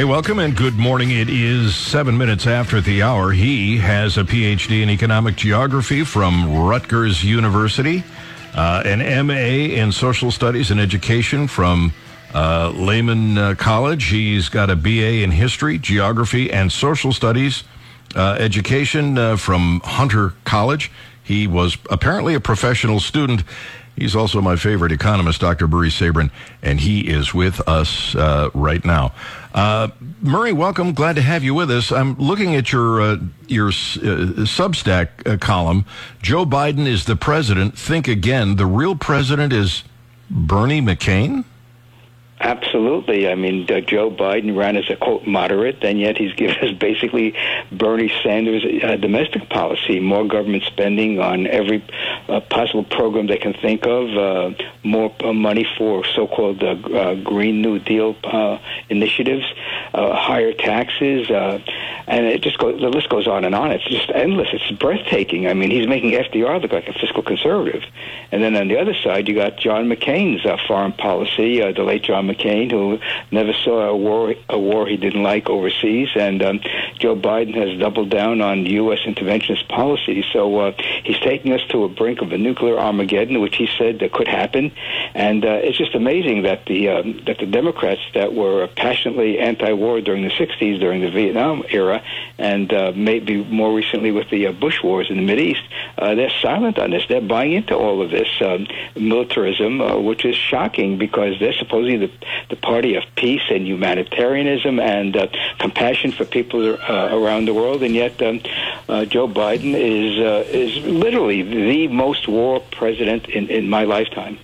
Hey, welcome and good morning. It is seven minutes after the hour. He has a PhD in economic geography from Rutgers University, uh, an MA in social studies and education from uh, Lehman uh, College. He's got a BA in history, geography, and social studies uh, education uh, from Hunter College. He was apparently a professional student He's also my favorite economist, Dr. Murray Sabrin, and he is with us uh, right now. Uh, Murray, welcome. Glad to have you with us. I'm looking at your uh, your uh, Substack uh, column. Joe Biden is the president. Think again. The real president is Bernie McCain. Absolutely. I mean, uh, Joe Biden ran as a quote moderate, and yet he's given us basically Bernie Sanders' uh, domestic policy: more government spending on every uh, possible program they can think of, uh, more uh, money for so-called uh, Green New Deal initiatives, higher taxes, and it just. The list goes on and on. It's just endless. It's breathtaking. I mean, he's making FDR look like a fiscal conservative, and then on the other side, you got John McCain's foreign policy, the late John McCain, who never saw a war a war he didn't like overseas, and um, Joe Biden has doubled down on U.S. interventionist policy. So uh, he's taking us to a brink of a nuclear Armageddon, which he said that could happen, and uh, it's just amazing that the um, that the Democrats that were passionately anti-war during the '60s, during the Vietnam era, and uh, maybe more recently with the uh, Bush wars in the Middle East, uh, they're silent on this. They're buying into all of this um, militarism, uh, which is shocking because they're supposedly the the party of peace and humanitarianism and uh, compassion for people uh, around the world, and yet um, uh, Joe Biden is uh, is literally the most war president in, in my lifetime.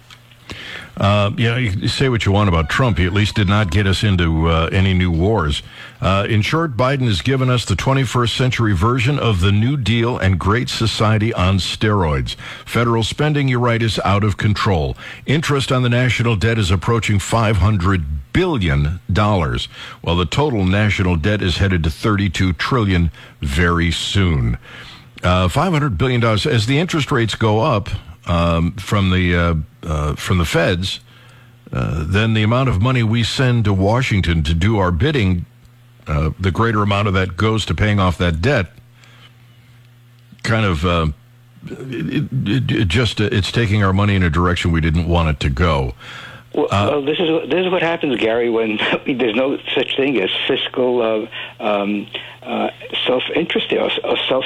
Uh, you you say what you want about Trump. He at least did not get us into uh, any new wars. Uh, in short, Biden has given us the 21st century version of the New Deal and Great Society on steroids. Federal spending, you're right, is out of control. Interest on the national debt is approaching 500 billion dollars, while the total national debt is headed to 32 trillion very soon. Uh, 500 billion dollars. As the interest rates go up, um, from the uh, uh, from the feds, uh, then the amount of money we send to Washington to do our bidding, uh, the greater amount of that goes to paying off that debt. Kind of, uh, it, it, it just uh, it's taking our money in a direction we didn't want it to go. Well, uh, well, this is this is what happens, Gary, when there's no such thing as fiscal uh, um, self interest or, or self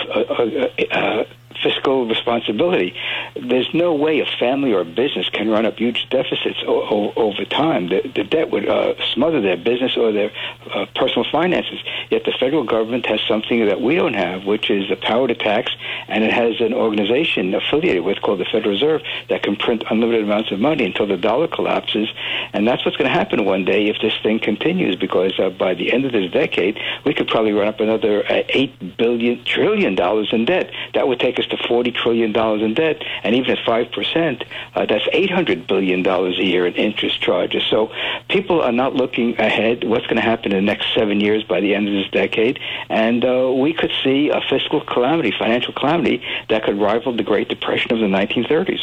fiscal responsibility. There's no way a family or a business can run up huge deficits o- o- over time. The, the debt would uh, smother their business or their uh, personal finances. Yet the federal government has something that we don't have, which is the power to tax, and it has an organization affiliated with called the Federal Reserve that can print unlimited amounts of money until the dollar collapses. And that's what's going to happen one day if this thing continues, because uh, by the end of this decade, we could probably run up another uh, eight billion trillion dollars in debt. That would take us to $40 trillion in debt, and even at 5%, uh, that's $800 billion a year in interest charges. So people are not looking ahead what's going to happen in the next seven years by the end of this decade, and uh, we could see a fiscal calamity, financial calamity, that could rival the Great Depression of the 1930s.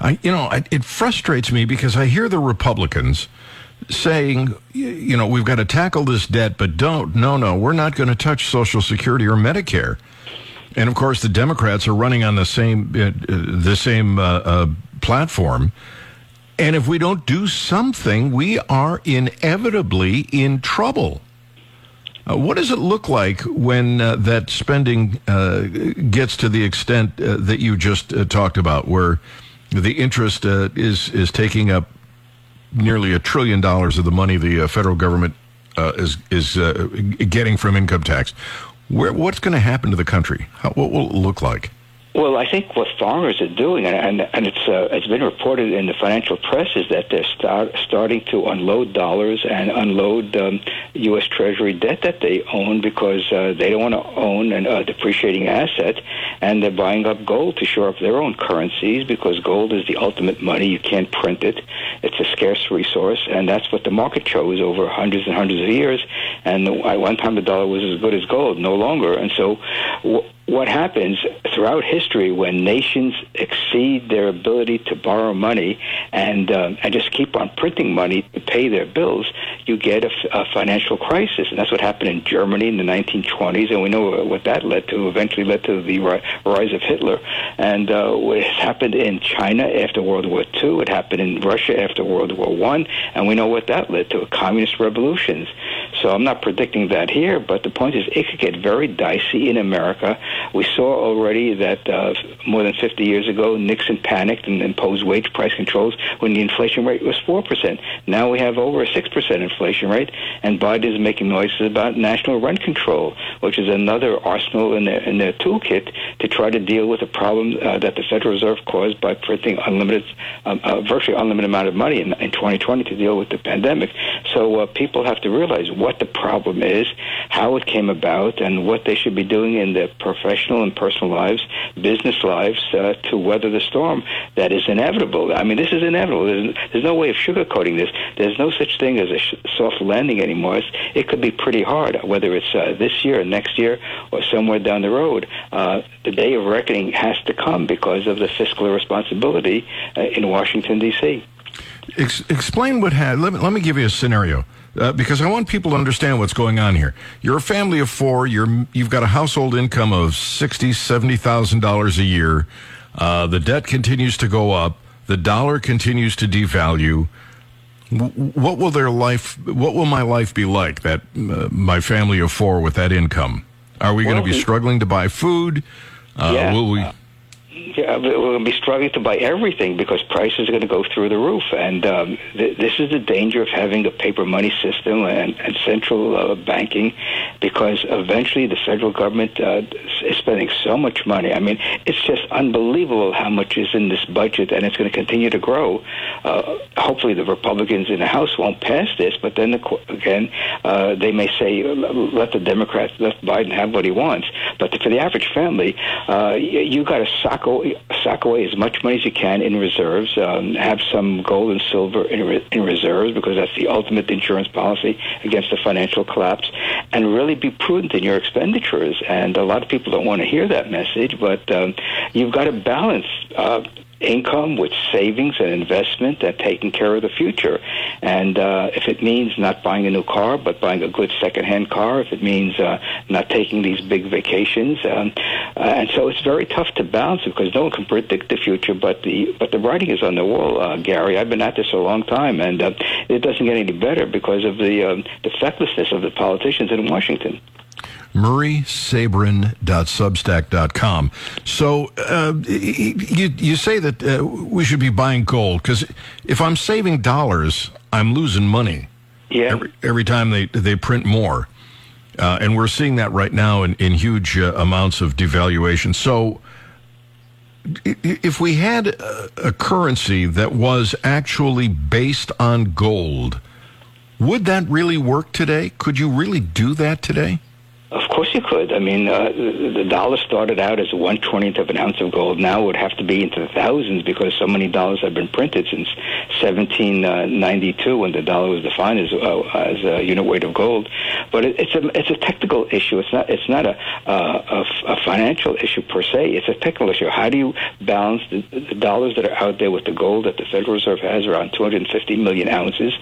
I, you know, it frustrates me because I hear the Republicans saying, you know, we've got to tackle this debt, but don't, no, no, we're not going to touch Social Security or Medicare. And of course, the Democrats are running on the same uh, the same uh, uh, platform. And if we don't do something, we are inevitably in trouble. Uh, what does it look like when uh, that spending uh, gets to the extent that you just talked about, where the interest is is taking up nearly a trillion dollars of the money the federal government is is getting from income tax? Where, what's going to happen to the country? How, what will it look like? Well, I think what farmers are doing, and, and, and it's uh, it's been reported in the financial press, is that they're start, starting to unload dollars and unload um, U.S. Treasury debt that they own because uh, they don't want to own a uh, depreciating asset, and they're buying up gold to shore up their own currencies because gold is the ultimate money. You can't print it; it's a scarce resource, and that's what the market chose over hundreds and hundreds of years. And at one time the dollar was as good as gold, no longer. And so, what happens throughout history when nations exceed their ability to borrow money and uh, and just keep on printing money to pay their bills, you get a, a financial crisis, and that's what happened in Germany in the 1920s, and we know what that led to. Eventually, led to the rise of Hitler, and uh, happened in China after World War II. It happened in Russia after World War One, and we know what that led to: communist revolutions. So I'm not predicting that here, but the point is, it could get very dicey in America we saw already that uh, more than 50 years ago, Nixon panicked and imposed wage price controls when the inflation rate was 4%. Now we have over a 6% inflation rate, and Biden is making noises about national rent control, which is another arsenal in their, in their toolkit to try to deal with the problem uh, that the Federal Reserve caused by printing unlimited, um, uh, virtually unlimited amount of money in, in 2020 to deal with the pandemic. So uh, people have to realize what the problem is, how it came about, and what they should be doing in their professional and personal lives, business lives, uh, to weather the storm that is inevitable. I mean, this is inevitable. There's, there's no way of sugarcoating this. There's no such thing as a sh- soft landing anymore. It's, it could be pretty hard, whether it's uh, this year, or next year, or somewhere down the road. Uh, the day of reckoning has to come because of the fiscal irresponsibility uh, in Washington, D.C. Ex- explain what had. Let me, let me give you a scenario uh, because I want people to understand what's going on here. You're a family of four. You're you've got a household income of sixty, seventy thousand dollars a year. Uh, the debt continues to go up. The dollar continues to devalue. what will their life? What will my life be like? That uh, my family of four with that income. Are we well, going to be struggling to buy food? Uh, yeah. Will we? Yeah, we're going to be struggling to buy everything because prices are going to go through the roof. And um, th- this is the danger of having a paper money system and, and central uh, banking because eventually the federal government uh, is spending so much money. I mean, it's just unbelievable how much is in this budget, and it's going to continue to grow. Uh, hopefully, the Republicans in the House won't pass this, but then the, again, uh, they may say, let the Democrats, let Biden have what he wants. But for the average family, uh, you got to sock sock away as much money as you can in reserves. Um, have some gold and silver in, re- in reserves because that's the ultimate insurance policy against a financial collapse, and really be prudent in your expenditures. And a lot of people don't want to hear that message, but um, you've got to balance. Uh, income with savings and investment and taking care of the future. And uh, if it means not buying a new car, but buying a good secondhand car, if it means uh, not taking these big vacations, um, uh, and so it's very tough to balance because no one can predict the future. But the but the writing is on the wall, uh, Gary. I've been at this a long time, and uh, it doesn't get any better because of the um, the fecklessness of the politicians in Washington murraysabrin.substack.com. So uh, you, you say that uh, we should be buying gold because if I'm saving dollars, I'm losing money. Yeah. Every, every time they, they print more. Uh, and we're seeing that right now in, in huge uh, amounts of devaluation. So if we had a, a currency that was actually based on gold, would that really work today? Could you really do that today? Course you could. I mean, uh, the dollar started out as one twentieth of an ounce of gold. Now it would have to be into the thousands because so many dollars have been printed since 1792, when the dollar was defined as uh, as a unit weight of gold. But it, it's a it's a technical issue. It's not it's not a, a, a financial issue per se. It's a technical issue. How do you balance the, the dollars that are out there with the gold that the Federal Reserve has around 250 million ounces,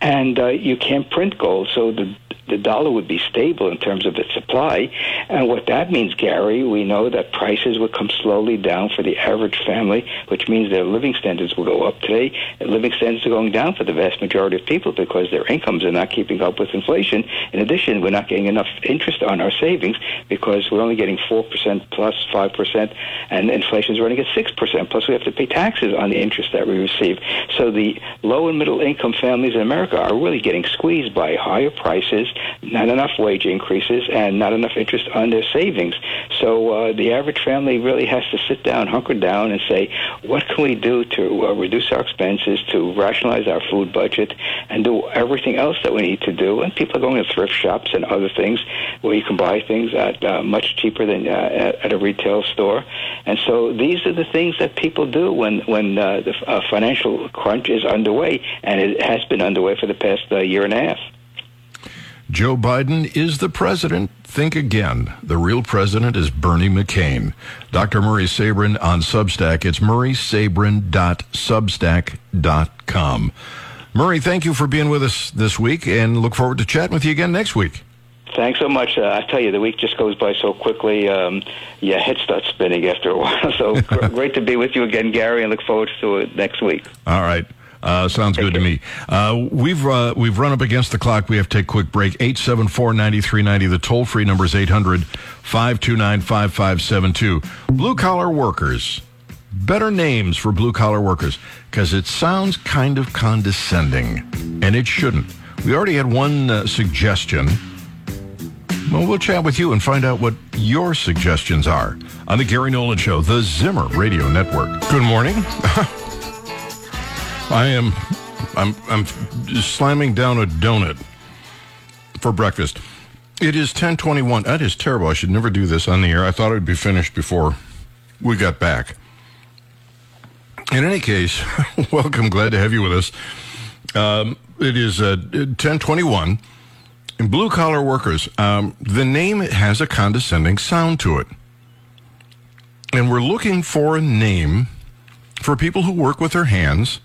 and uh, you can't print gold, so the the dollar would be stable in terms of its supply. And what that means, Gary, we know that prices would come slowly down for the average family, which means their living standards will go up today. Living standards are going down for the vast majority of people because their incomes are not keeping up with inflation. In addition, we're not getting enough interest on our savings because we're only getting 4% plus 5%, and inflation is running at 6%. Plus, we have to pay taxes on the interest that we receive. So the low and middle income families in America are really getting squeezed by higher prices not enough wage increases, and not enough interest on their savings. So uh, the average family really has to sit down, hunker down, and say, what can we do to uh, reduce our expenses, to rationalize our food budget, and do everything else that we need to do? And people are going to thrift shops and other things where you can buy things at uh, much cheaper than uh, at, at a retail store. And so these are the things that people do when when uh, the uh, financial crunch is underway, and it has been underway for the past uh, year and a half. Joe Biden is the president. Think again. The real president is Bernie McCain. Dr. Murray Sabrin on Substack. It's murraysabrin.substack.com. Murray, thank you for being with us this week and look forward to chatting with you again next week. Thanks so much. Uh, I tell you, the week just goes by so quickly. Um, yeah, head starts spinning after a while. So great to be with you again, Gary, and look forward to it next week. All right. Uh, sounds good to me. Uh, we've uh, we've run up against the clock. We have to take a quick break. 874-9390. The toll free number is 800-529-5572. Blue collar workers. Better names for blue collar workers because it sounds kind of condescending, and it shouldn't. We already had one uh, suggestion. Well, we'll chat with you and find out what your suggestions are on the Gary Nolan Show, the Zimmer Radio Network. Good morning. I am, I'm, I'm slamming down a donut for breakfast. It is 1021. That is terrible. I should never do this on the air. I thought it would be finished before we got back. In any case, welcome. Glad to have you with us. Um, it is uh, 1021. In blue collar workers, um, the name has a condescending sound to it. And we're looking for a name for people who work with their hands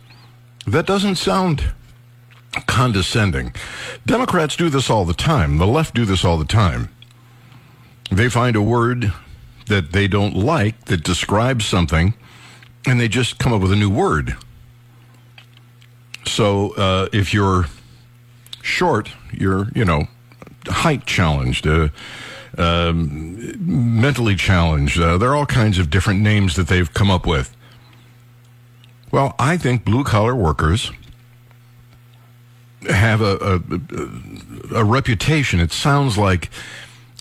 that doesn't sound condescending. Democrats do this all the time. The left do this all the time. They find a word that they don't like that describes something, and they just come up with a new word. So uh, if you're short, you're, you know, height challenged, uh, um, mentally challenged. Uh, there are all kinds of different names that they've come up with. Well, I think blue collar workers have a, a, a reputation. It sounds like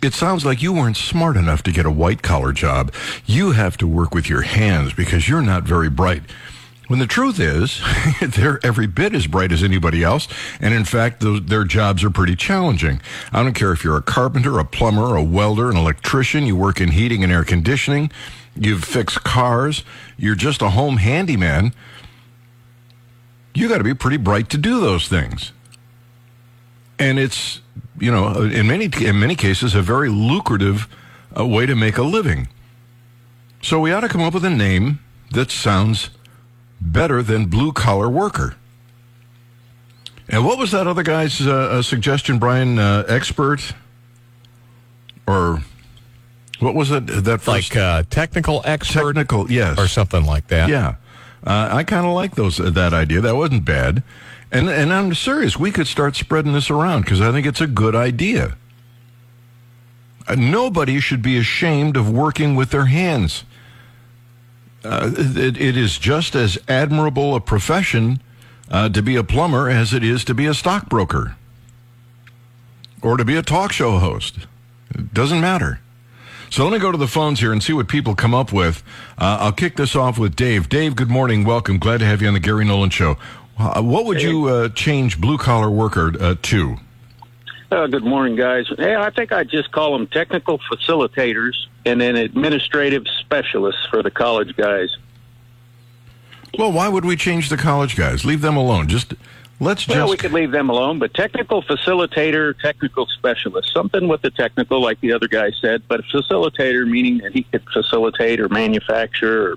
it sounds like you weren't smart enough to get a white collar job. You have to work with your hands because you're not very bright. When the truth is, they're every bit as bright as anybody else, and in fact, those, their jobs are pretty challenging. I don't care if you're a carpenter, a plumber, a welder, an electrician, you work in heating and air conditioning, you fix cars, you're just a home handyman, you got to be pretty bright to do those things. And it's, you know, in many in many cases a very lucrative uh, way to make a living. So we ought to come up with a name that sounds better than blue collar worker. And what was that other guy's uh, uh suggestion, Brian? Uh, expert or what was it? That first? like uh, technical expert, technical, yes, or something like that. Yeah, uh, I kind of like those uh, that idea. That wasn't bad, and and I'm serious. We could start spreading this around because I think it's a good idea. Uh, nobody should be ashamed of working with their hands. Uh, it, it is just as admirable a profession uh, to be a plumber as it is to be a stockbroker or to be a talk show host. It doesn't matter. So let me go to the phones here and see what people come up with. Uh, I'll kick this off with Dave. Dave, good morning. Welcome. Glad to have you on the Gary Nolan Show. Uh, what would hey. you uh, change blue collar worker uh, to? Uh, good morning, guys. Hey, I think I'd just call them technical facilitators and then administrative specialists for the college guys. Well, why would we change the college guys? Leave them alone. Just Let's well, just. we could leave them alone, but technical facilitator, technical specialist, something with the technical, like the other guy said, but a facilitator meaning that he could facilitate or manufacture or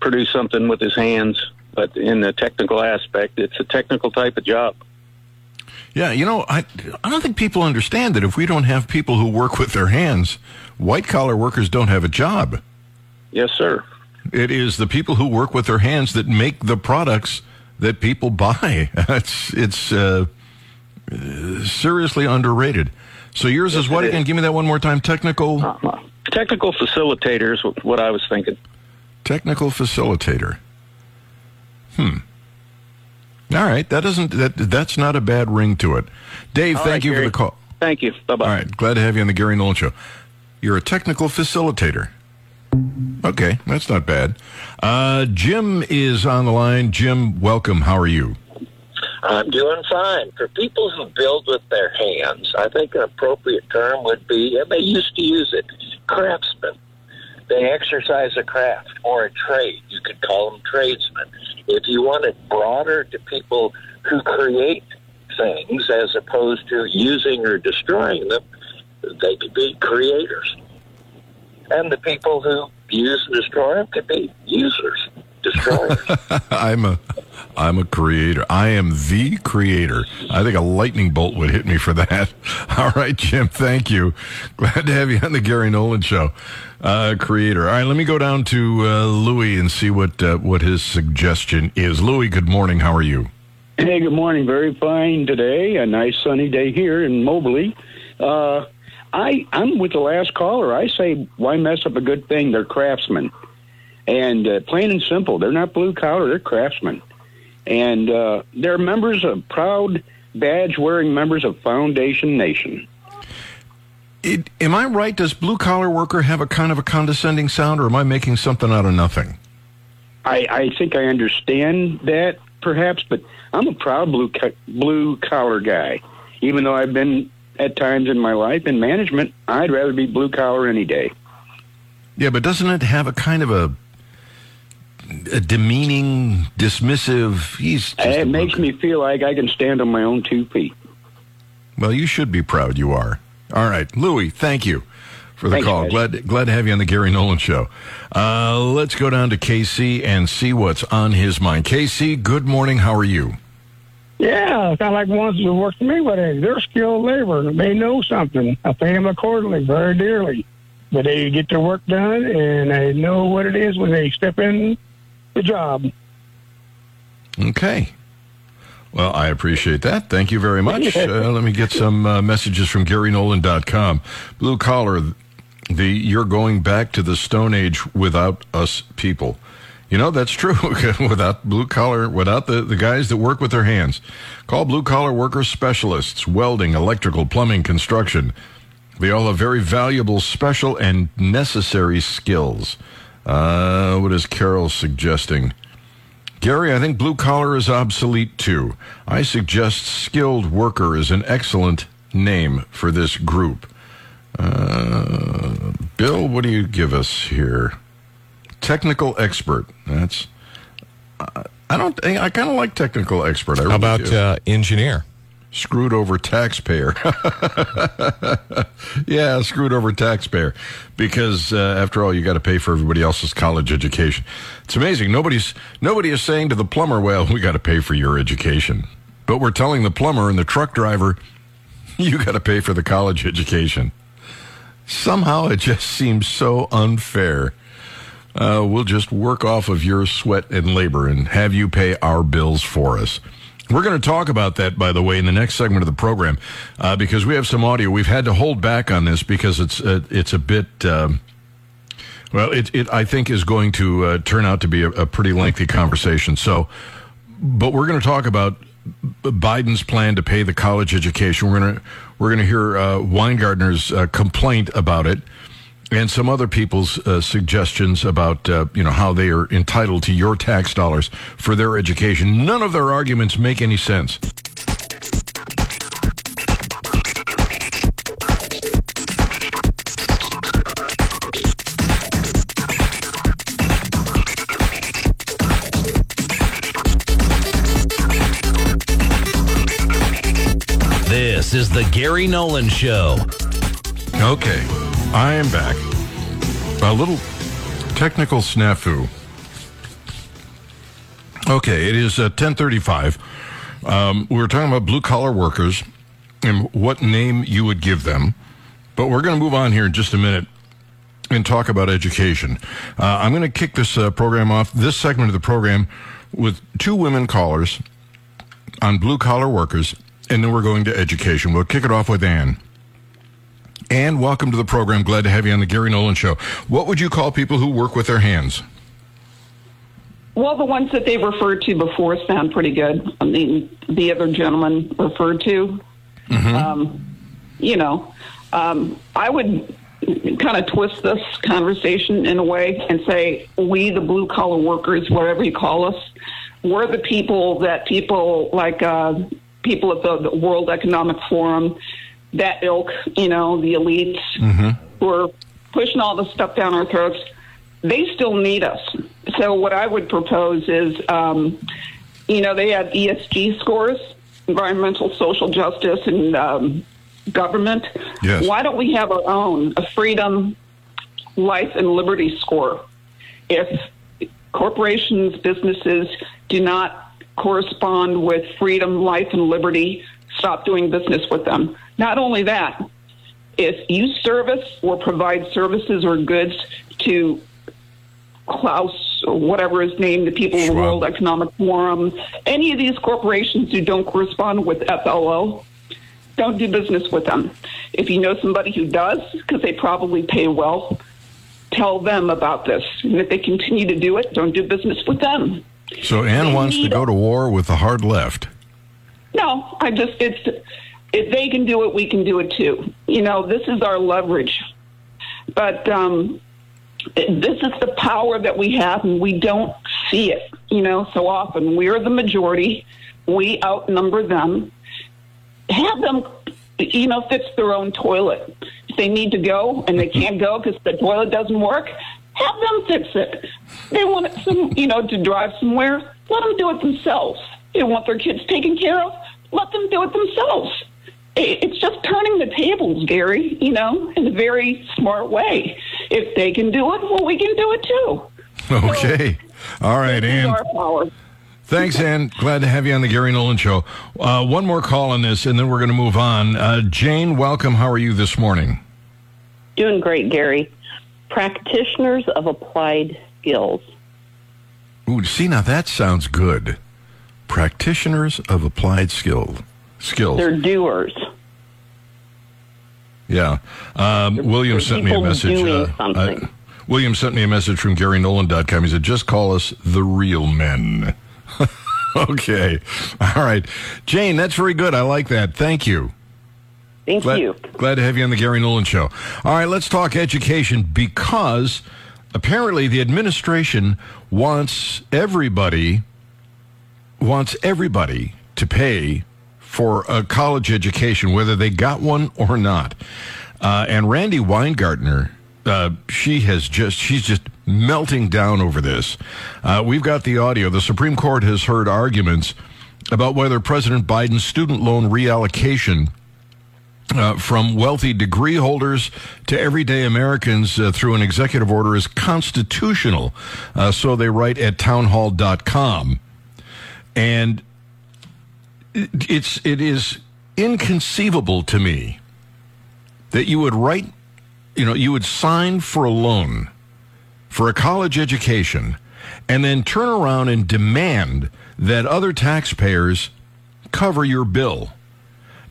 produce something with his hands. But in the technical aspect, it's a technical type of job. Yeah, you know, I I don't think people understand that if we don't have people who work with their hands, white collar workers don't have a job. Yes, sir. It is the people who work with their hands that make the products that people buy. it's it's uh, seriously underrated. So yours yes, is what again? Is. Give me that one more time. Technical. Uh, technical facilitator is what I was thinking. Technical facilitator. Hmm. All right, that doesn't that that's not a bad ring to it. Dave, All thank right, you Gary. for the call. Thank you. Bye bye. All right, glad to have you on the Gary Nolan Show. You're a technical facilitator. Okay, that's not bad. Uh, Jim is on the line. Jim, welcome. How are you? I'm doing fine. For people who build with their hands, I think an appropriate term would be, and they used to use it, craftsmen. They exercise a craft or a trade. You could call them tradesmen. If you want it broader to people who create things as opposed to using or destroying them. They could be creators. And the people who use and destroy them could be users, destroyers. I'm a I'm a creator. I am the creator. I think a lightning bolt would hit me for that. All right, Jim. Thank you. Glad to have you on the Gary Nolan Show. Uh, creator. All right, let me go down to uh, Louis and see what uh, what his suggestion is. Louis, good morning. How are you? Hey, good morning. Very fine today. A nice sunny day here in Moberly. Uh, I I'm with the last caller. I say, why mess up a good thing? They're craftsmen, and uh, plain and simple, they're not blue collar. They're craftsmen, and uh, they're members of proud badge wearing members of Foundation Nation. It, am I right? Does blue collar worker have a kind of a condescending sound, or am I making something out of nothing? I, I think I understand that perhaps, but I'm a proud blue co- blue collar guy. Even though I've been at times in my life in management, I'd rather be blue collar any day. Yeah, but doesn't it have a kind of a a demeaning, dismissive? He's just It makes me feel like I can stand on my own two feet. Well, you should be proud. You are. All right, Louis. Thank you for the call. Glad glad to have you on the Gary Nolan Show. Uh, let's go down to KC and see what's on his mind. KC, good morning. How are you? Yeah, kind of like ones that work for me, but hey, they're skilled labor. They know something. I pay them accordingly, very dearly. But they get their work done, and they know what it is when they step in the job. Okay. Well, I appreciate that. Thank you very much. Uh, let me get some uh, messages from GaryNolan.com. Blue collar, the you're going back to the Stone Age without us people. You know, that's true. without blue collar, without the, the guys that work with their hands. Call blue collar workers specialists, welding, electrical, plumbing, construction. They all have very valuable, special, and necessary skills. Uh, what is Carol suggesting? Gary, I think blue collar is obsolete too. I suggest skilled worker is an excellent name for this group. Uh, Bill, what do you give us here? Technical expert. That's. Uh, I don't. I kind of like technical expert. I How really about uh, engineer? screwed over taxpayer. yeah, screwed over taxpayer. Because uh, after all, you got to pay for everybody else's college education. It's amazing. Nobody's nobody is saying to the plumber, "Well, we got to pay for your education," but we're telling the plumber and the truck driver, "You got to pay for the college education." Somehow, it just seems so unfair. Uh, we'll just work off of your sweat and labor and have you pay our bills for us. We're going to talk about that, by the way, in the next segment of the program, uh, because we have some audio. We've had to hold back on this because it's uh, it's a bit. Um, well, it, it I think is going to uh, turn out to be a, a pretty lengthy conversation. So, but we're going to talk about Biden's plan to pay the college education. We're to we're to hear uh, Weingartner's uh, complaint about it, and some other people's uh, suggestions about uh, you know how they are entitled to your tax dollars for their education. None of their arguments make any sense. This is the Gary Nolan Show. Okay, I am back. A little technical snafu. Okay, it is uh, 1035. Um, we were talking about blue collar workers and what name you would give them. But we're going to move on here in just a minute and talk about education. Uh, I'm going to kick this uh, program off, this segment of the program, with two women callers on blue collar workers, and then we're going to education. We'll kick it off with Ann. Ann, welcome to the program. Glad to have you on the Gary Nolan Show. What would you call people who work with their hands? Well, the ones that they've referred to before sound pretty good. I mean, the other gentleman referred to, um, you know, um, I would kind of twist this conversation in a way and say, we, the blue collar workers, whatever you call us, we're the people that people like uh, people at the, the World Economic Forum, that ilk, you know, the elites who are pushing all this stuff down our throats they still need us. So what I would propose is, um, you know, they have ESG scores. environmental social justice and um, government. Yes. Why don't we have our own a freedom, life, and liberty score? If corporations, businesses do not correspond with freedom, life, and liberty, stop doing business with them. Not only that, if you service or provide services or goods to Klaus or whatever his name, the people of the Schwab. World Economic Forum, any of these corporations who don't correspond with FLO, don't do business with them. If you know somebody who does, because they probably pay well, tell them about this. And if they continue to do it, don't do business with them. So Ann They wants to go to war with the hard left. No, I just it's if they can do it, we can do it too. You know, this is our leverage. But um, this is the power that we have, and we don't see it. You know, so often we're the majority. We outnumber them. Have them, you know, fix their own toilet. If they need to go and they can't go because the toilet doesn't work, have them fix it. They want some, you know, to drive somewhere. Let them do it themselves. They want their kids taken care of. Let them do it themselves. It's just turning the tables, Gary. You know, in a very smart way. If they can do it, well, we can do it too. Okay. All right, Ann. our power. Thanks, Ann. Glad to have you on the Gary Nolan Show. Uh, one more call on this, and then we're going to move on. Uh, Jane, welcome. How are you this morning? Doing great, Gary. Practitioners of applied skills. Ooh, see, now that sounds good. Practitioners of applied skill skills. They're doers. Yeah. Um, William sent me a message. uh, uh, William sent me a message from GaryNolan.com. He said, just call us the real men. okay. All right. Jane, that's very good. I like that. Thank you. Thank Glad, you. glad to have you on the Gary Nolan Show. All right, let's talk education because apparently the administration wants everybody wants everybody to pay for a college education, whether they got one or not. Uh, and Randi Weingartner, uh, she has just she's just melting down over this. Uh, we've got the audio. The Supreme Court has heard arguments about whether President Biden's student loan reallocation uh, from wealthy degree holders to everyday Americans uh, through an executive order is constitutional. Uh, so they write at townhall.com. And it's, it is inconceivable to me that you would write, you know, you would sign for a loan for a college education and then turn around and demand that other taxpayers cover your bill.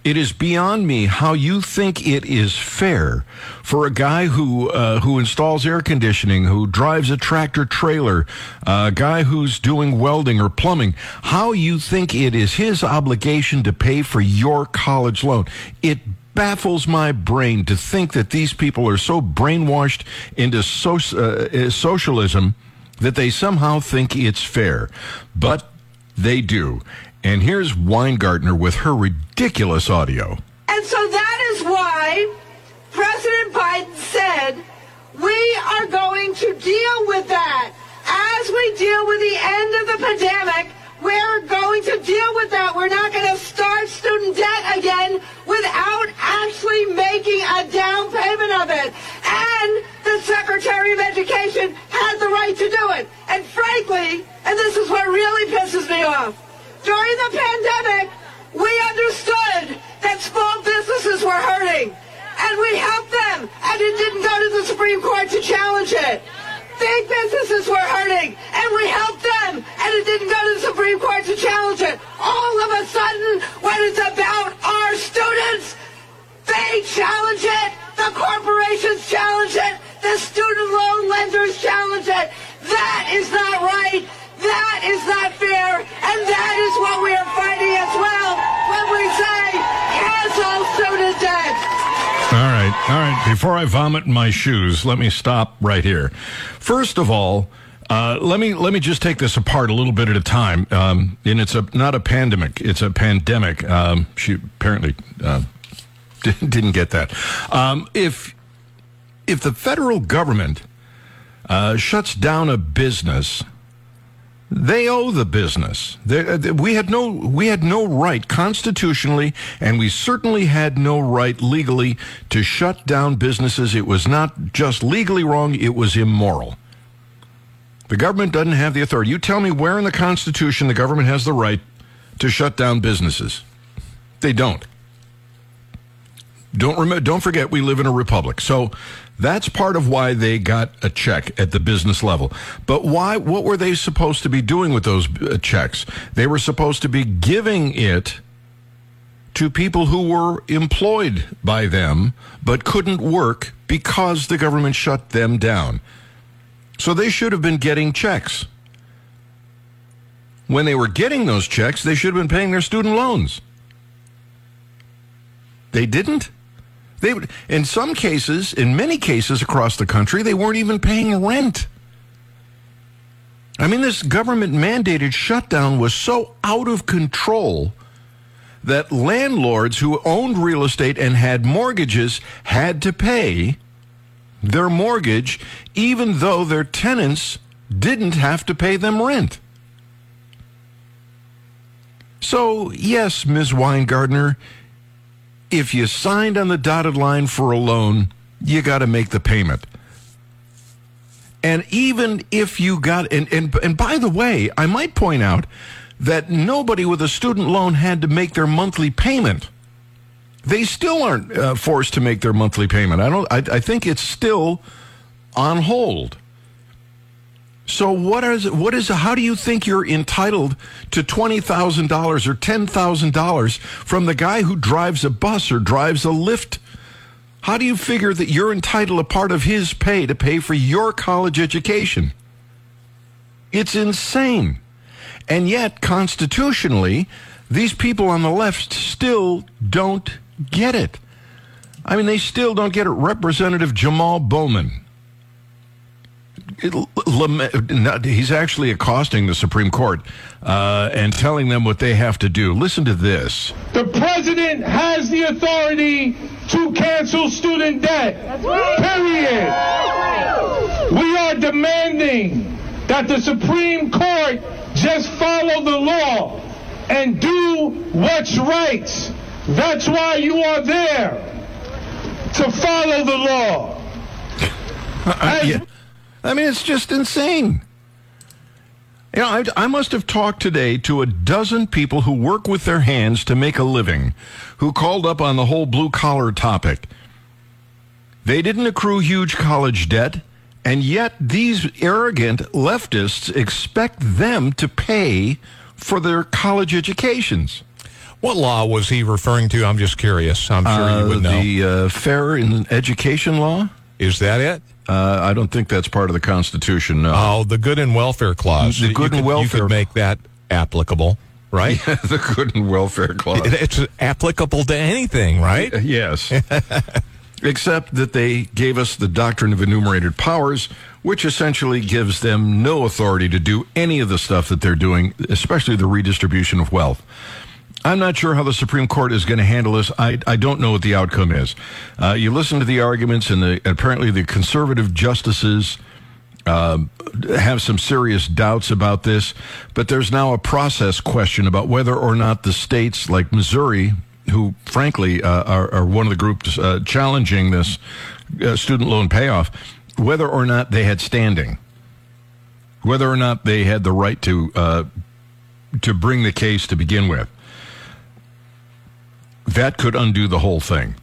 It is beyond me how you think it is fair for a guy who uh, who installs air conditioning, who drives a tractor trailer, a guy who's doing welding or plumbing, how you think it is his obligation to pay for your college loan. It baffles my brain to think that these people are so brainwashed into so, uh, socialism that they somehow think it's fair. But they do. And here's Weingartner with her ridiculous audio. And so that is why President Biden said, we are going to deal with that. As we deal with the end of the pandemic, we're going to deal with that. We're not going to start student debt again without actually making a down payment of it. And the Secretary of Education had the right to do it. And frankly, and this is what really pisses me off, during the pandemic, we understood that small businesses were hurting. And we helped them. And it didn't go to the Supreme Court to challenge it. Big businesses were hurting. And we helped them. And it didn't go to the Supreme Court to challenge it. All of a sudden, when it's about our students, they challenge it. The corporations challenge it. The student loan lenders challenge it. That is not right. That is not fair. And that is what we are fighting as well when we say cancel student debt. All right, all right. Before I vomit in my shoes, let me stop right here. First of all, uh, let me let me just take this apart a little bit at a time. Um, and it's a not a pandemic; it's a pandemic. Um, she apparently uh, didn't get that. Um, if if the federal government uh, shuts down a business They owe the business. Uh, we had no we had no right constitutionally, and we certainly had no right legally to shut down businesses. It was not just legally wrong; it was immoral. The government doesn't have the authority. You tell me where in the Constitution the government has the right to shut down businesses. They don't. Don't remember, don't forget we live in a republic. So that's part of why they got a check at the business level. But why what were they supposed to be doing with those uh, checks? They were supposed to be giving it to people who were employed by them but couldn't work because the government shut them down. So they should have been getting checks. When they were getting those checks, they should have been paying their student loans. They didn't. They would, in some cases, in many cases across the country, they weren't even paying rent. I mean, this government mandated shutdown was so out of control that landlords who owned real estate and had mortgages had to pay their mortgage even though their tenants didn't have to pay them rent. So, yes, Ms. Weingardner, if you signed on the dotted line for a loan, you got to make the payment. And even if you got, and, and, and by the way, I might point out that nobody with a student loan had to make their monthly payment. They still aren't uh, forced to make their monthly payment. I don't. I, I think it's still on hold. So what is what is how do you think you're entitled to twenty thousand dollars or ten thousand dollars from the guy who drives a bus or drives a Lyft? How do you figure that you're entitled a part of his pay to pay for your college education? It's insane. And yet, constitutionally, these people on the left still don't get it. I mean, they still don't get it. Representative Jamal Bowman he's actually accosting the Supreme Court uh, and telling them what they have to do. Listen to this. The president has the authority to cancel student debt. Period. We are demanding that the Supreme Court just follow the law and do what's right. That's why you are there to follow the law. Uh, yeah. I mean, it's just insane. You know, I, I, must have talked today to a dozen people who work with their hands to make a living, who called up on the whole blue collar topic. They didn't accrue huge college debt, and yet these arrogant leftists expect them to pay for their college educations. What law was he referring to? I'm just curious. I'm sure uh, you would know. The uh, Fair in Education law. Is that it? Uh, I don't think that's part of the Constitution. No. Oh, the good and welfare clause. The good and welfare. You could make that applicable, right? Yeah, the good and welfare clause. It's applicable to anything, right? Yes. Except that they gave us the doctrine of enumerated powers, which essentially gives them no authority to do any of the stuff that they're doing, especially the redistribution of wealth. I'm not sure how the Supreme Court is going to handle this. I, I don't know what the outcome is. Uh, you listen to the arguments, and the, apparently the conservative justices uh, have some serious doubts about this. But there's now a process question about whether or not the states like Missouri, who frankly uh, are, are, one of the groups uh, challenging this uh, student loan payoff, whether or not they had standing, whether or not they had the right to uh, to bring the case to begin with that could undo the whole thing.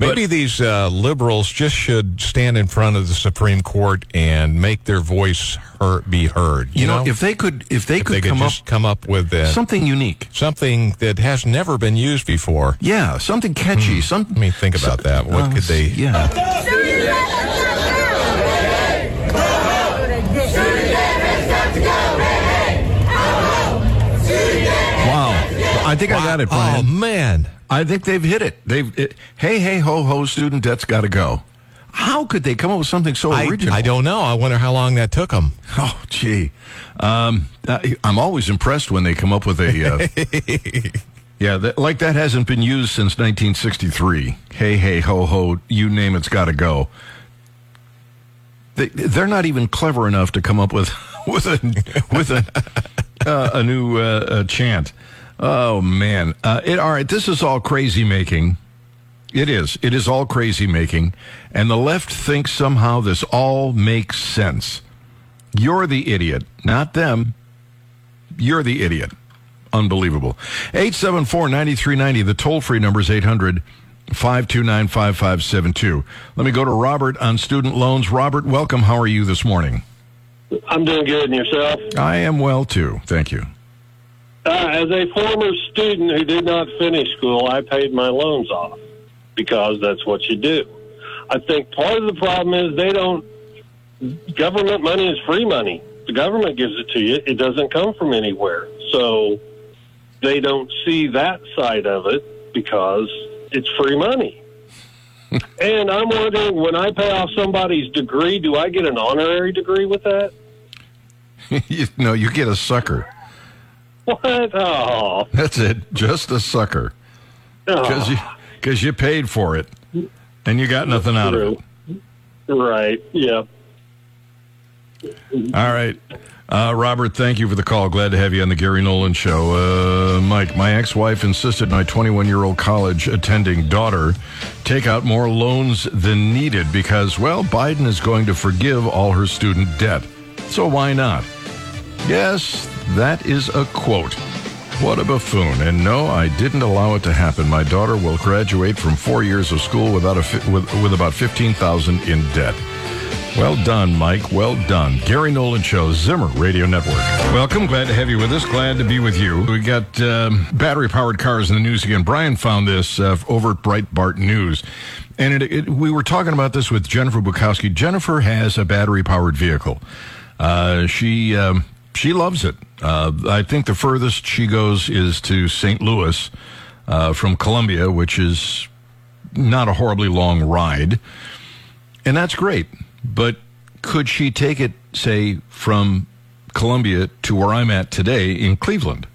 Maybe but, these uh, liberals just should stand in front of the Supreme Court and make their voice heard, be heard. You, you know, know, if they could, if they if could they come up come up with uh, something unique, something that has never been used before. Yeah, something catchy. Hmm. Some. Let me think about that. What uh, could they? Yeah. I think wow. I got it, Brian. Oh man, I think they've hit it. They've it, hey hey ho ho student debt's got to go. How could they come up with something so I, original? I don't know. I wonder how long that took them. Oh, gee. Um, I'm always impressed when they come up with a. Uh, yeah, that, like that hasn't been used since 1963. Hey, hey, ho, ho, you name it's got to go. They, they're not even clever enough to come up with with a with a uh, a new uh, uh, chant. Oh man! Uh, it, all right, this is all crazy making. It is. It is all crazy making, and the left thinks somehow this all makes sense. You're the idiot, not them. You're the idiot. Unbelievable. 874-9390. The toll-free number is 800 529 5572. Let me go to Robert on student loans. Robert, welcome. How are you this morning? I'm doing good. And yourself? I am well too. Thank you. Uh, as a former student who did not finish school, I paid my loans off because that's what you do. I think part of the problem is they don't, government money is free money. The government gives it to you, it doesn't come from anywhere. So they don't see that side of it because it's free money. and I'm wondering when I pay off somebody's degree, do I get an honorary degree with that? you, no, you get a sucker. What? Oh. That's it. Just a sucker. Because Oh. you, cause you paid for it and you got nothing out of it. Right. Yeah. All right. Uh, Robert, thank you for the call. Glad to have you on the Gary Nolan Show. Uh, Mike, my ex wife insisted my 21 year old college attending daughter take out more loans than needed because, well, Biden is going to forgive all her student debt. So why not? Yes, that is a quote. What a buffoon. And no, I didn't allow it to happen. My daughter will graduate from four years of school without a fi- with, with about 15000 in debt. Well done, Mike. Well done. Gary Nolan Show, Zimmer Radio Network. Welcome. Glad to have you with us. Glad to be with you. We got um, battery powered cars in the news again. Brian found this uh, over at Breitbart News. And it, it, we were talking about this with Jennifer Bukowski. Jennifer has a battery powered vehicle. Uh, she um, she loves it. Uh, I think the furthest she goes is to St. Louis uh, from Columbia, which is not a horribly long ride. And that's great. But could she take it, say, from Columbia to where I'm at today in Cleveland?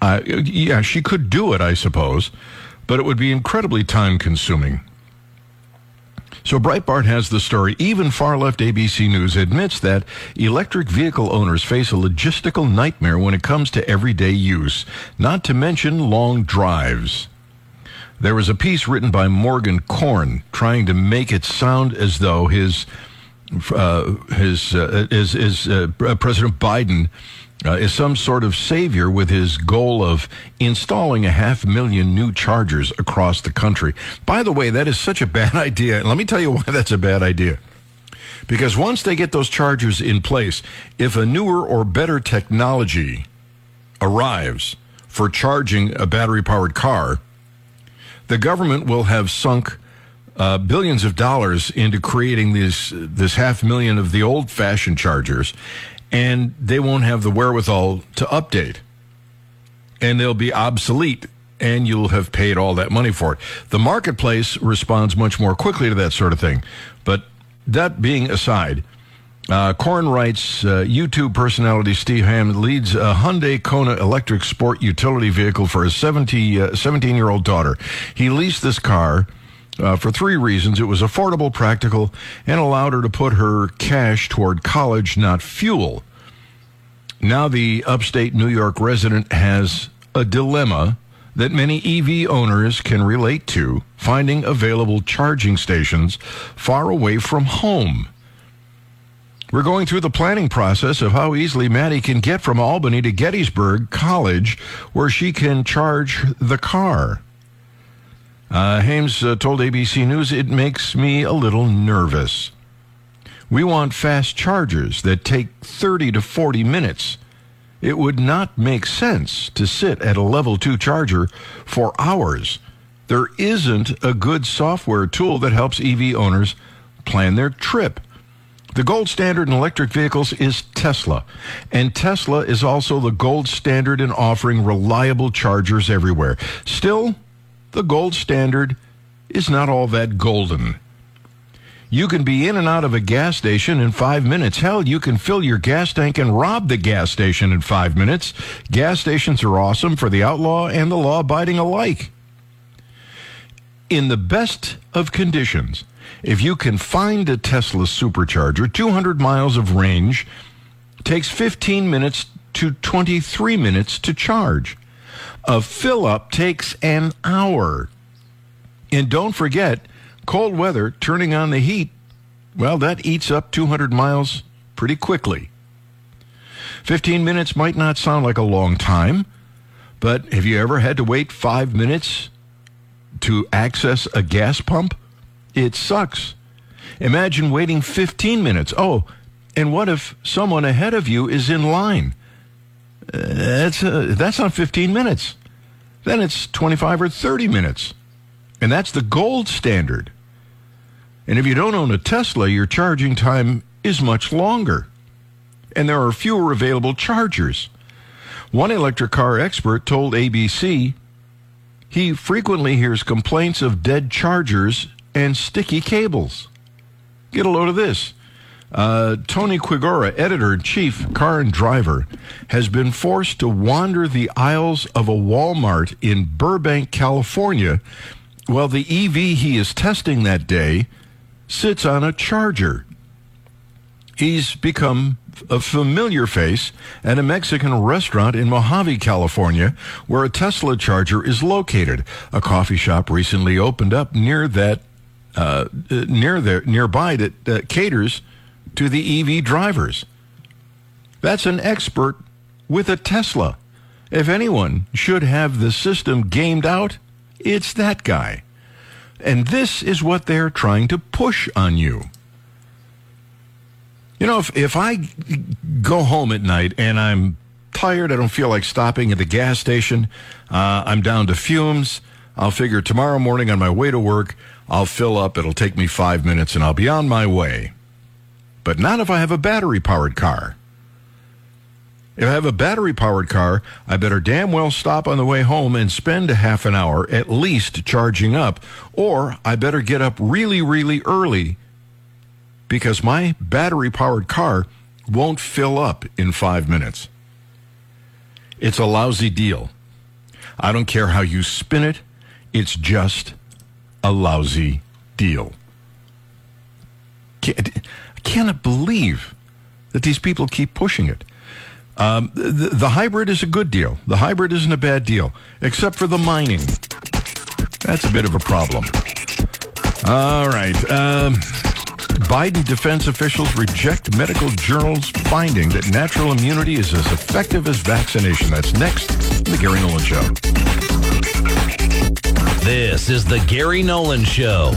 Uh, yeah, she could do it, I suppose, but it would be incredibly time consuming. So Breitbart has the story. Even far left ABC News admits that electric vehicle owners face a logistical nightmare when it comes to everyday use, not to mention long drives. There was a piece written by Morgan Korn trying to make it sound as though his uh, his uh, is uh, President Biden uh, is some sort of savior with his goal of installing a half million new chargers across the country. By the way, that is such a bad idea. Let me tell you why that's a bad idea. Because once they get those chargers in place, if a newer or better technology arrives for charging a battery powered car, the government will have sunk uh, billions of dollars into creating these this half million of the old fashioned chargers, and they won't have the wherewithal to update, and they'll be obsolete. And you'll have paid all that money for it. The marketplace responds much more quickly to that sort of thing. But that being aside, uh, writes, uh, YouTube personality Steve Hammond leads a Hyundai Kona electric sport utility vehicle for his 70, uh, 17-year-old daughter. He leased this car uh, for three reasons. It was affordable, practical, and allowed her to put her cash toward college, not fuel. Now the upstate New York resident has a dilemma that many EV owners can relate to, finding available charging stations far away from home. We're going through the planning process of how easily Maddie can get from Albany to Gettysburg College, where she can charge the car. Uh, Hames uh, told ABC News, it makes me a little nervous. We want fast chargers that take 30 to 40 minutes. It would not make sense to sit at a level 2 charger for hours. There isn't a good software tool that helps EV owners plan their trip. The gold standard in electric vehicles is Tesla, and Tesla is also the gold standard in offering reliable chargers everywhere. Still, the gold standard is not all that golden. You can be in and out of a gas station in five minutes. Hell, you can fill your gas tank and rob the gas station in five minutes. Gas stations are awesome for the outlaw and the law abiding alike. In the best of conditions, If you can find a Tesla supercharger, 200 miles of range takes 15 minutes to 23 minutes to charge. A fill up takes an hour. And don't forget, cold weather, turning on the heat, well, that eats up 200 miles pretty quickly. 15 minutes might not sound like a long time, but have you ever had to wait five minutes to access a gas pump? It sucks. Imagine waiting 15 minutes. Oh, and what if someone ahead of you is in line? That's, uh, that's not 15 minutes. Then it's 25 or 30 minutes. And that's the gold standard. And if you don't own a Tesla, your charging time is much longer. And there are fewer available chargers. One electric car expert told ABC he frequently hears complaints of dead chargers and sticky cables. Get a load of this. Uh, Tony Quiroga, editor in chief, car and driver, has been forced to wander the aisles of a Walmart in Burbank, California, while the EV he is testing that day sits on a charger. He's become a familiar face at a Mexican restaurant in Mojave, California, where a Tesla charger is located. A coffee shop recently opened up near that, uh, near there, nearby that uh, caters to the EV drivers. That's an expert with a Tesla. If anyone should have the system gamed out, it's that guy. And this is what they're trying to push on you. You know, if, if I go home at night and I'm tired, I don't feel like stopping at the gas station, uh, I'm down to fumes, I'll figure tomorrow morning on my way to work, I'll fill up, it'll take me five minutes, and I'll be on my way. But not if I have a battery powered car. If I have a battery powered car, I better damn well stop on the way home and spend a half an hour at least charging up, or I better get up really, really early because my battery powered car won't fill up in five minutes. It's a lousy deal. I don't care how you spin it, it's just a lousy deal. I cannot believe that these people keep pushing it. Um, the, the hybrid is a good deal. The hybrid isn't a bad deal, except for the mining. That's a bit of a problem. All right. Um, Biden defense officials reject medical journals' finding that natural immunity is as effective as vaccination. That's next the Gary Nolan Show. This is the Gary Nolan Show.